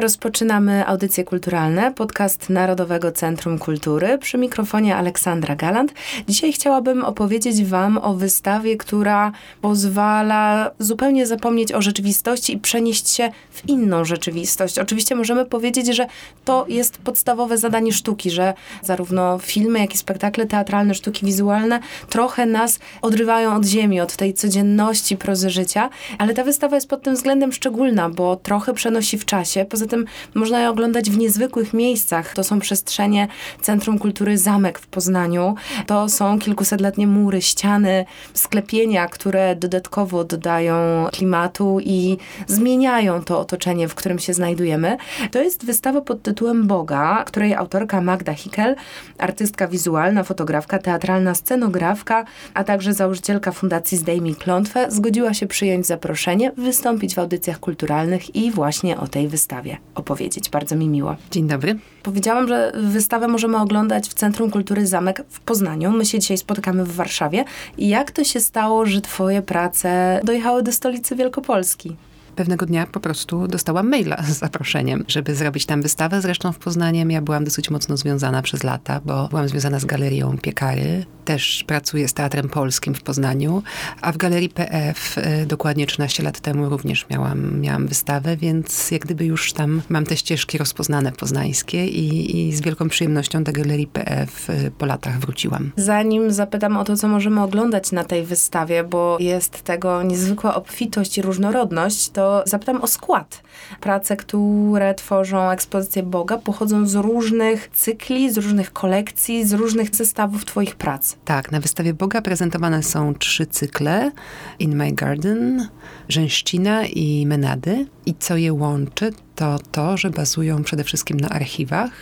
Rozpoczynamy audycje kulturalne, podcast Narodowego Centrum Kultury. Przy mikrofonie Aleksandra Galant. Dzisiaj chciałabym opowiedzieć Wam o wystawie, która pozwala zupełnie zapomnieć o rzeczywistości i przenieść się w inną rzeczywistość. Oczywiście możemy powiedzieć, że to jest podstawowe zadanie sztuki, że zarówno filmy, jak i spektakle teatralne, sztuki wizualne trochę nas odrywają od ziemi, od tej codzienności, prozy życia, ale ta wystawa jest pod tym względem szczególna, bo trochę przenosi w czasie. Poza tym można je oglądać w niezwykłych miejscach. To są przestrzenie Centrum Kultury Zamek w Poznaniu. To są kilkusetletnie mury, ściany, sklepienia, które dodatkowo dodają klimatu i zmieniają to otoczenie, w którym się znajdujemy. To jest wystawa pod tytułem Boga, której autorka Magda Hickel, artystka wizualna, fotografka, teatralna, scenografka, a także założycielka Fundacji Zdejmij Klątwę, zgodziła się przyjąć zaproszenie, wystąpić w audycjach kulturalnych i właśnie o tej wystawie opowiedzieć. Bardzo mi miło. Dzień dobry. Powiedziałam, że wystawę możemy oglądać w Centrum Kultury Zamek w Poznaniu. My się dzisiaj spotykamy w Warszawie. Jak to się stało, że twoje prace dojechały do stolicy Wielkopolski? Pewnego dnia po prostu dostałam maila z zaproszeniem, żeby zrobić tam wystawę. Zresztą w Poznaniem ja byłam dosyć mocno związana przez lata, bo byłam związana z galerią Piekary. Też pracuję z Teatrem Polskim w Poznaniu, a w Galerii PF y, dokładnie 13 lat temu również miałam, miałam wystawę, więc jak gdyby już tam mam te ścieżki rozpoznane poznańskie i, i z wielką przyjemnością do Galerii PF y, po latach wróciłam. Zanim zapytam o to, co możemy oglądać na tej wystawie, bo jest tego niezwykła obfitość i różnorodność, to zapytam o skład. Prace, które tworzą ekspozycję Boga, pochodzą z różnych cykli, z różnych kolekcji, z różnych zestawów Twoich prac. Tak, na wystawie Boga prezentowane są trzy cykle: In My Garden, Rzęścina i Menady. I co je łączy, to to, że bazują przede wszystkim na archiwach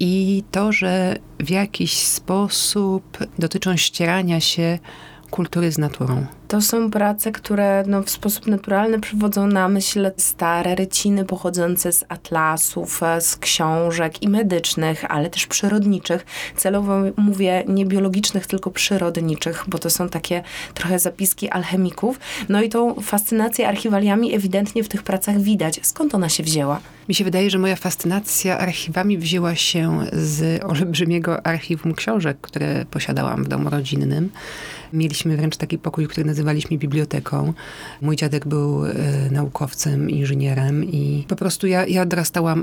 i to, że w jakiś sposób dotyczą ścierania się kultury z naturą. To są prace, które no, w sposób naturalny przywodzą na myśl stare ryciny pochodzące z atlasów, e, z książek i medycznych, ale też przyrodniczych. Celowo mówię nie biologicznych, tylko przyrodniczych, bo to są takie trochę zapiski alchemików. No i tą fascynację archiwaliami ewidentnie w tych pracach widać. Skąd ona się wzięła? Mi się wydaje, że moja fascynacja archiwami wzięła się z olbrzymiego archiwum książek, które posiadałam w domu rodzinnym. Mieliśmy wręcz taki pokój, który nazywaliśmy biblioteką. Mój dziadek był e, naukowcem, inżynierem i po prostu ja, ja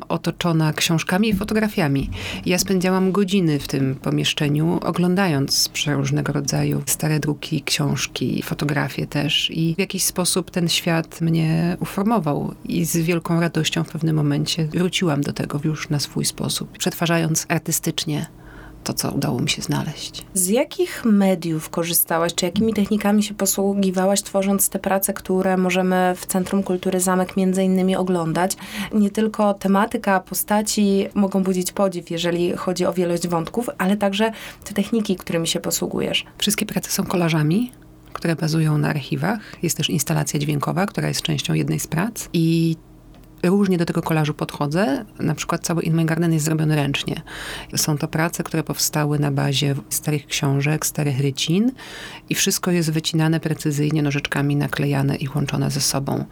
otoczona książkami i fotografiami. Ja spędziałam godziny w tym pomieszczeniu, oglądając przeróżnego rodzaju stare druki, książki, fotografie też. I w jakiś sposób ten świat mnie uformował i z wielką radością w pewnym momencie wróciłam do tego już na swój sposób, przetwarzając artystycznie to, co udało mi się znaleźć. Z jakich mediów korzystałaś, czy jakimi technikami się posługiwałaś, tworząc te prace, które możemy w Centrum Kultury Zamek między innymi oglądać? Nie tylko tematyka, postaci mogą budzić podziw, jeżeli chodzi o wielość wątków, ale także te techniki, którymi się posługujesz. Wszystkie prace są kolażami, które bazują na archiwach. Jest też instalacja dźwiękowa, która jest częścią jednej z prac. I różnie do tego kolażu podchodzę. Na przykład cały In My Garden jest zrobiony ręcznie. Są to prace, które powstały na bazie starych książek, starych rycin i wszystko jest wycinane precyzyjnie nożyczkami, naklejane i łączone ze sobą.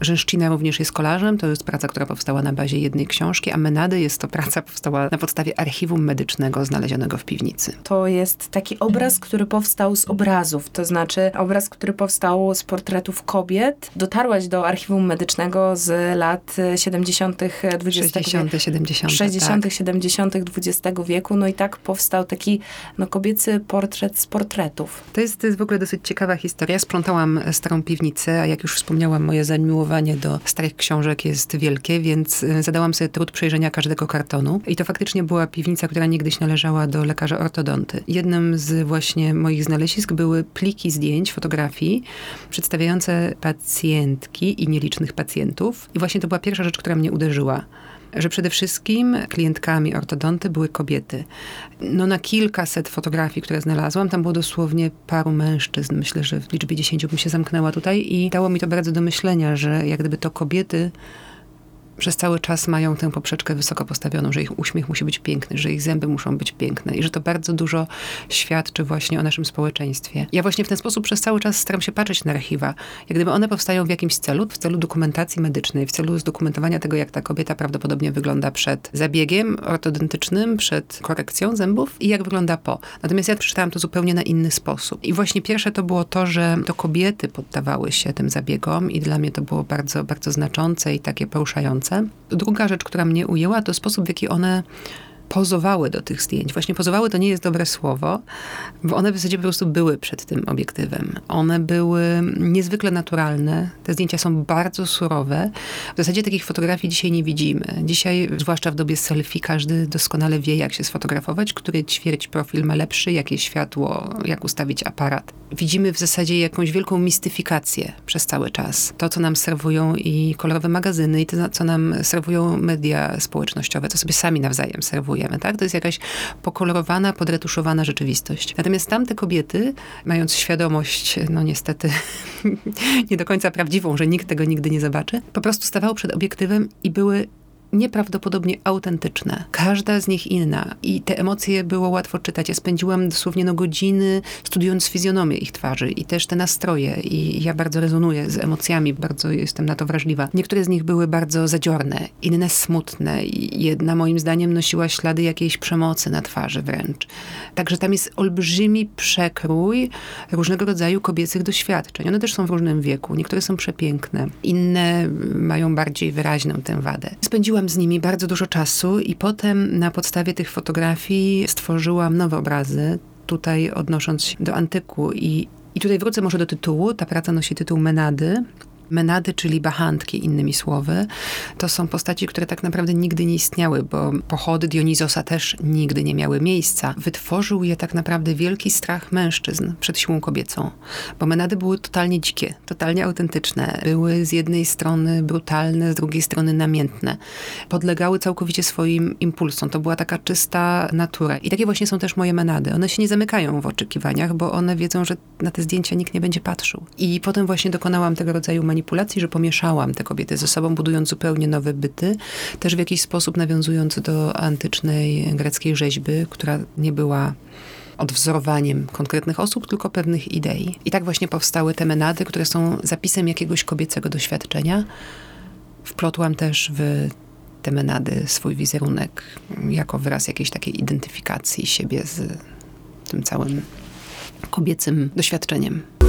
Rzęszczyna również jest kolarzem, to jest praca, która powstała na bazie jednej książki, a Menady jest to praca powstała na podstawie archiwum medycznego znalezionego w piwnicy. To jest taki obraz, który powstał z obrazów, to znaczy obraz, który powstał z portretów kobiet. Dotarłaś do archiwum medycznego z lat 70. 20 60. 70. 60. Tak. 70. XX wieku, no i tak powstał taki no, kobiecy portret z portretów. To jest, to jest w ogóle dosyć ciekawa historia. Sprzątałam starą piwnicę, a jak już wspomniałam, moje zamiłowanie do starych książek jest wielkie, więc y, zadałam sobie trud przejrzenia każdego kartonu. I to faktycznie była piwnica, która niegdyś należała do lekarza ortodonty. Jednym z właśnie moich znalezisk były pliki zdjęć, fotografii przedstawiające pacjentki i nielicznych pacjentów. I właśnie to była pierwsza rzecz, która mnie uderzyła że przede wszystkim klientkami ortodonty były kobiety. No na kilkaset fotografii, które znalazłam, tam było dosłownie paru mężczyzn. Myślę, że w liczbie dziesięciu bym się zamknęła tutaj i dało mi to bardzo do myślenia, że jak gdyby to kobiety przez cały czas mają tę poprzeczkę wysoko postawioną, że ich uśmiech musi być piękny, że ich zęby muszą być piękne i że to bardzo dużo świadczy właśnie o naszym społeczeństwie. Ja właśnie w ten sposób przez cały czas staram się patrzeć na archiwa. Jak gdyby one powstają w jakimś celu, w celu dokumentacji medycznej, w celu zdokumentowania tego, jak ta kobieta prawdopodobnie wygląda przed zabiegiem ortodontycznym, przed korekcją zębów i jak wygląda po. Natomiast ja przeczytałam to zupełnie na inny sposób. I właśnie pierwsze to było to, że to kobiety poddawały się tym zabiegom i dla mnie to było bardzo, bardzo znaczące i takie poruszające. Druga rzecz, która mnie ujęła, to sposób, w jaki one pozowały do tych zdjęć. Właśnie pozowały to nie jest dobre słowo, bo one w zasadzie po prostu były przed tym obiektywem. One były niezwykle naturalne. Te zdjęcia są bardzo surowe. W zasadzie takich fotografii dzisiaj nie widzimy. Dzisiaj, zwłaszcza w dobie selfie, każdy doskonale wie, jak się sfotografować, który ćwierć profil ma lepszy, jakie światło, jak ustawić aparat. Widzimy w zasadzie jakąś wielką mistyfikację przez cały czas. To, co nam serwują i kolorowe magazyny, i to, co nam serwują media społecznościowe, to sobie sami nawzajem serwują tak? To jest jakaś pokolorowana, podretuszowana rzeczywistość. Natomiast tamte kobiety, mając świadomość, no niestety nie do końca prawdziwą, że nikt tego nigdy nie zobaczy, po prostu stawały przed obiektywem i były nieprawdopodobnie autentyczne. Każda z nich inna. I te emocje było łatwo czytać. Ja spędziłam dosłownie no godziny studiując fizjonomię ich twarzy i też te nastroje. I ja bardzo rezonuję z emocjami, bardzo jestem na to wrażliwa. Niektóre z nich były bardzo zadziorne, inne smutne. I jedna moim zdaniem nosiła ślady jakiejś przemocy na twarzy wręcz. Także tam jest olbrzymi przekrój różnego rodzaju kobiecych doświadczeń. One też są w różnym wieku. Niektóre są przepiękne, inne mają bardziej wyraźną tę wadę. Spędziłam Spędziłam z nimi bardzo dużo czasu i potem na podstawie tych fotografii stworzyłam nowe obrazy, tutaj odnosząc się do antyku i i tutaj wrócę może do tytułu. Ta praca nosi tytuł Menady. Menady, czyli bachantki, innymi słowy, to są postaci, które tak naprawdę nigdy nie istniały, bo pochody Dionizosa też nigdy nie miały miejsca. Wytworzył je tak naprawdę wielki strach mężczyzn przed siłą kobiecą, bo Menady były totalnie dzikie, totalnie autentyczne. Były z jednej strony brutalne, z drugiej strony namiętne. Podlegały całkowicie swoim impulsom. To była taka czysta natura. I takie właśnie są też moje Menady. One się nie zamykają w oczekiwaniach, bo one wiedzą, że na te zdjęcia nikt nie będzie patrzył. I potem właśnie dokonałam tego rodzaju manipulacji manipulacji, że pomieszałam te kobiety ze sobą, budując zupełnie nowe byty, też w jakiś sposób nawiązując do antycznej greckiej rzeźby, która nie była odwzorowaniem konkretnych osób, tylko pewnych idei. I tak właśnie powstały te menady, które są zapisem jakiegoś kobiecego doświadczenia. Wplotłam też w te menady swój wizerunek jako wyraz jakiejś takiej identyfikacji siebie z tym całym kobiecym doświadczeniem.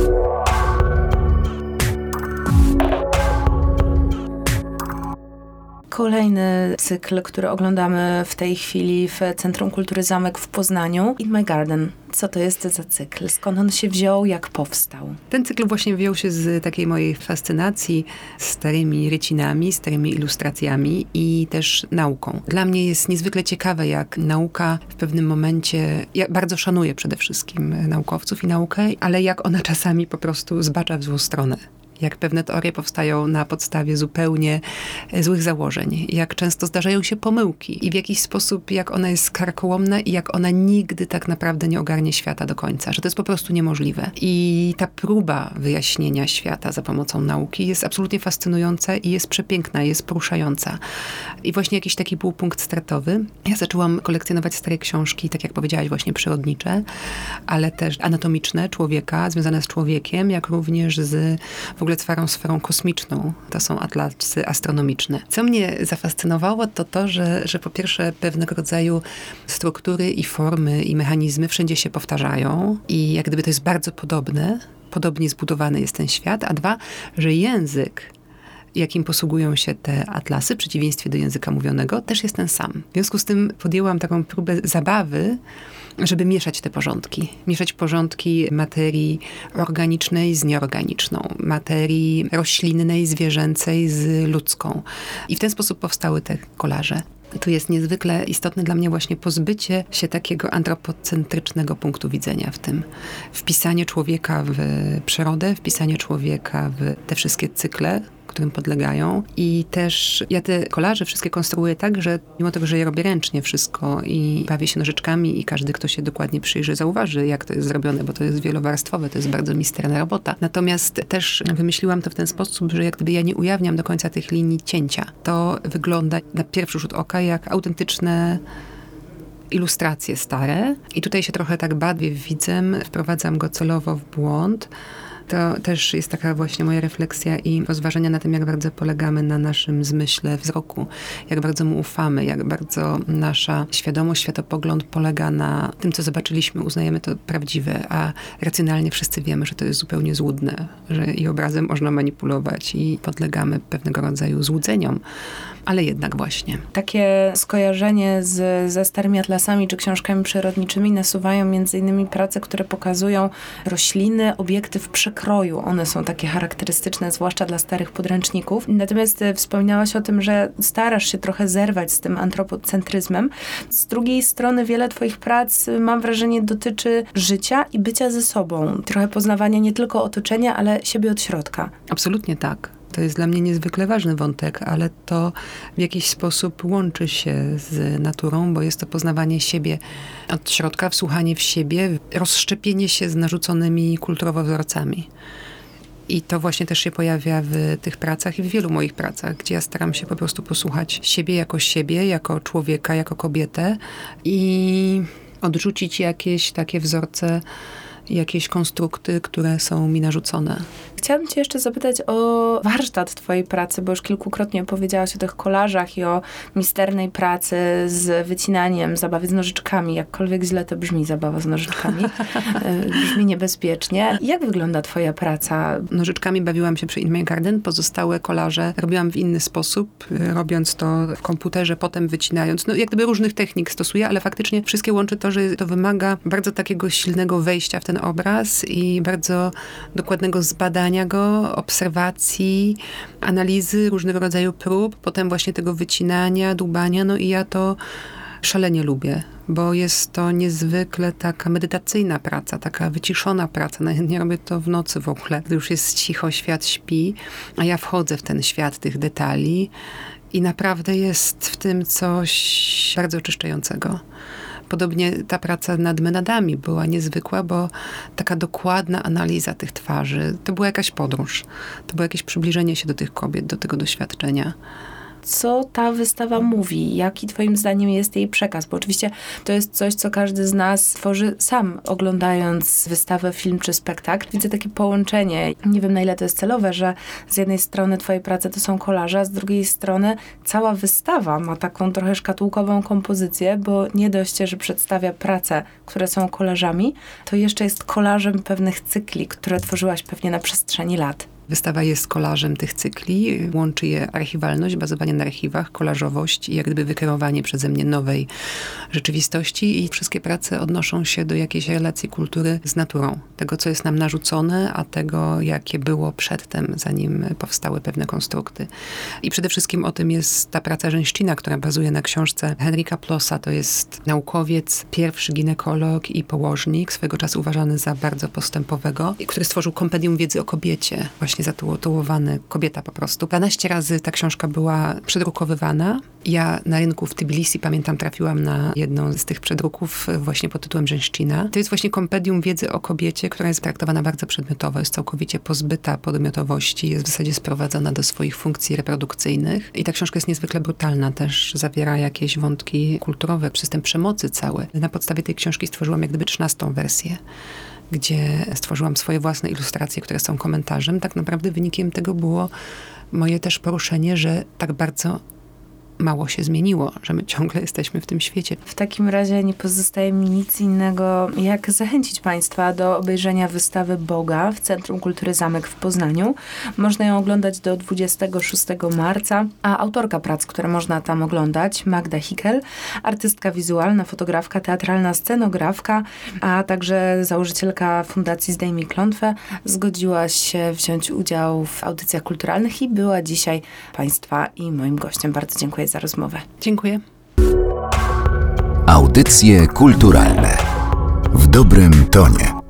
Kolejny cykl, który oglądamy w tej chwili w Centrum Kultury Zamek w Poznaniu. In My Garden. Co to jest za cykl? Skąd on się wziął? Jak powstał? Ten cykl właśnie wziął się z takiej mojej fascynacji starymi rycinami, starymi ilustracjami i też nauką. Dla mnie jest niezwykle ciekawe, jak nauka w pewnym momencie, ja bardzo szanuję przede wszystkim naukowców i naukę, ale jak ona czasami po prostu zbacza w złą stronę jak pewne teorie powstają na podstawie zupełnie e, złych założeń, jak często zdarzają się pomyłki i w jakiś sposób, jak ona jest karkołomna i jak ona nigdy tak naprawdę nie ogarnie świata do końca, że to jest po prostu niemożliwe. I ta próba wyjaśnienia świata za pomocą nauki jest absolutnie fascynująca i jest przepiękna, jest poruszająca. I właśnie jakiś taki był punkt startowy. Ja zaczęłam kolekcjonować stare książki, tak jak powiedziałaś, właśnie przyrodnicze, ale też anatomiczne człowieka, związane z człowiekiem, jak również z w ogóle ogóle całą sferą kosmiczną. To są atlasy astronomiczne. Co mnie zafascynowało, to to, że, że po pierwsze pewnego rodzaju struktury i formy i mechanizmy wszędzie się powtarzają i jak gdyby to jest bardzo podobne, podobnie zbudowany jest ten świat, a dwa, że język jakim posługują się te atlasy, w przeciwieństwie do języka mówionego, też jest ten sam. W związku z tym podjęłam taką próbę zabawy, żeby mieszać te porządki. Mieszać porządki materii organicznej z nieorganiczną, materii roślinnej, zwierzęcej z ludzką. I w ten sposób powstały te kolarze. Tu jest niezwykle istotne dla mnie właśnie pozbycie się takiego antropocentrycznego punktu widzenia w tym. Wpisanie człowieka w przyrodę, wpisanie człowieka w te wszystkie cykle, którym podlegają. I też ja te kolaże wszystkie konstruuję tak, że mimo tego, że je robię ręcznie wszystko i bawię się nożyczkami i każdy, kto się dokładnie przyjrzy, zauważy, jak to jest zrobione, bo to jest wielowarstwowe, to jest bardzo misterna robota. Natomiast też wymyśliłam to w ten sposób, że jak gdyby ja nie ujawniam do końca tych linii cięcia. To wygląda na pierwszy rzut oka jak autentyczne ilustracje stare. I tutaj się trochę tak bawię widzem, wprowadzam go celowo w błąd. To też jest taka właśnie moja refleksja i rozważania na tym, jak bardzo polegamy na naszym zmyśle wzroku, jak bardzo mu ufamy, jak bardzo nasza świadomość, światopogląd polega na tym, co zobaczyliśmy, uznajemy to prawdziwe, a racjonalnie wszyscy wiemy, że to jest zupełnie złudne, że i obrazem można manipulować i podlegamy pewnego rodzaju złudzeniom ale jednak właśnie. Takie skojarzenie z, ze starymi atlasami czy książkami przyrodniczymi nasuwają między innymi prace, które pokazują rośliny, obiekty w przekroju. One są takie charakterystyczne, zwłaszcza dla starych podręczników. Natomiast e, wspomniałaś o tym, że starasz się trochę zerwać z tym antropocentryzmem. Z drugiej strony wiele twoich prac, e, mam wrażenie, dotyczy życia i bycia ze sobą. Trochę poznawania nie tylko otoczenia, ale siebie od środka. Absolutnie tak. To jest dla mnie niezwykle ważny wątek, ale to w jakiś sposób łączy się z naturą, bo jest to poznawanie siebie od środka, wsłuchanie w siebie, rozszczepienie się z narzuconymi kulturowo wzorcami. I to właśnie też się pojawia w tych pracach i w wielu moich pracach, gdzie ja staram się po prostu posłuchać siebie jako siebie, jako człowieka, jako kobietę i odrzucić jakieś takie wzorce, jakieś konstrukty, które są mi narzucone. Chciałabym cię jeszcze zapytać o warsztat twojej pracy, bo już kilkukrotnie powiedziałaś o tych kolażach i o misternej pracy z wycinaniem, zabawy z nożyczkami. Jakkolwiek źle to brzmi, zabawa z nożyczkami. E, brzmi niebezpiecznie. Jak wygląda twoja praca? Nożyczkami bawiłam się przy In My Garden. Pozostałe kolaże robiłam w inny sposób, robiąc to w komputerze, potem wycinając. No jak gdyby różnych technik stosuję, ale faktycznie wszystkie łączy to, że to wymaga bardzo takiego silnego wejścia w ten obraz i bardzo dokładnego zbadania go, obserwacji, analizy różnego rodzaju prób, potem właśnie tego wycinania, dłubania, no i ja to szalenie lubię, bo jest to niezwykle taka medytacyjna praca, taka wyciszona praca. Najchętniej robię to w nocy w ogóle, gdy już jest cicho, świat śpi, a ja wchodzę w ten świat tych detali i naprawdę jest w tym coś bardzo oczyszczającego. Podobnie ta praca nad menadami była niezwykła, bo taka dokładna analiza tych twarzy, to była jakaś podróż. To było jakieś przybliżenie się do tych kobiet, do tego doświadczenia co ta wystawa mówi, jaki twoim zdaniem jest jej przekaz, bo oczywiście to jest coś, co każdy z nas tworzy sam, oglądając wystawę, film czy spektakl. Widzę takie połączenie, nie wiem na ile to jest celowe, że z jednej strony twoje prace to są kolaże, a z drugiej strony cała wystawa ma taką trochę szkatułkową kompozycję, bo nie dość, że przedstawia prace, które są kolażami, to jeszcze jest kolażem pewnych cykli, które tworzyłaś pewnie na przestrzeni lat. Wystawa jest kolażem tych cykli, łączy je archiwalność, bazowanie na archiwach, kolażowość i jak gdyby wykierowanie przeze mnie nowej rzeczywistości i wszystkie prace odnoszą się do jakiejś relacji kultury z naturą. Tego, co jest nam narzucone, a tego, jakie było przedtem, zanim powstały pewne konstrukty. I przede wszystkim o tym jest ta praca Rzęścina, która bazuje na książce Henryka Plosa. To jest naukowiec, pierwszy ginekolog i położnik, swego czasu uważany za bardzo postępowego, który stworzył kompendium wiedzy o kobiecie, właśnie zatytułowany Kobieta po prostu. 12 razy ta książka była przedrukowywana. Ja na rynku w Tbilisi, pamiętam, trafiłam na jedną z tych przedruków właśnie pod tytułem Rzęszcina. To jest właśnie kompendium wiedzy o kobiecie, która jest traktowana bardzo przedmiotowo, jest całkowicie pozbyta podmiotowości, jest w zasadzie sprowadzona do swoich funkcji reprodukcyjnych. I ta książka jest niezwykle brutalna, też zawiera jakieś wątki kulturowe, system przemocy cały. Na podstawie tej książki stworzyłam jak gdyby trzynastą wersję gdzie stworzyłam swoje własne ilustracje, które są komentarzem. Tak naprawdę wynikiem tego było moje też poruszenie, że tak bardzo mało się zmieniło, że my ciągle jesteśmy w tym świecie. W takim razie nie pozostaje mi nic innego, jak zachęcić Państwa do obejrzenia wystawy Boga w Centrum Kultury Zamek w Poznaniu. Można ją oglądać do 26 marca, a autorka prac, które można tam oglądać, Magda Hickel, artystka wizualna, fotografka, teatralna, scenografka, a także założycielka Fundacji Zdejmij Klątwę, zgodziła się wziąć udział w audycjach kulturalnych i była dzisiaj Państwa i moim gościem. Bardzo dziękuję za rozmowę. Dziękuję. Audycje kulturalne w dobrym tonie.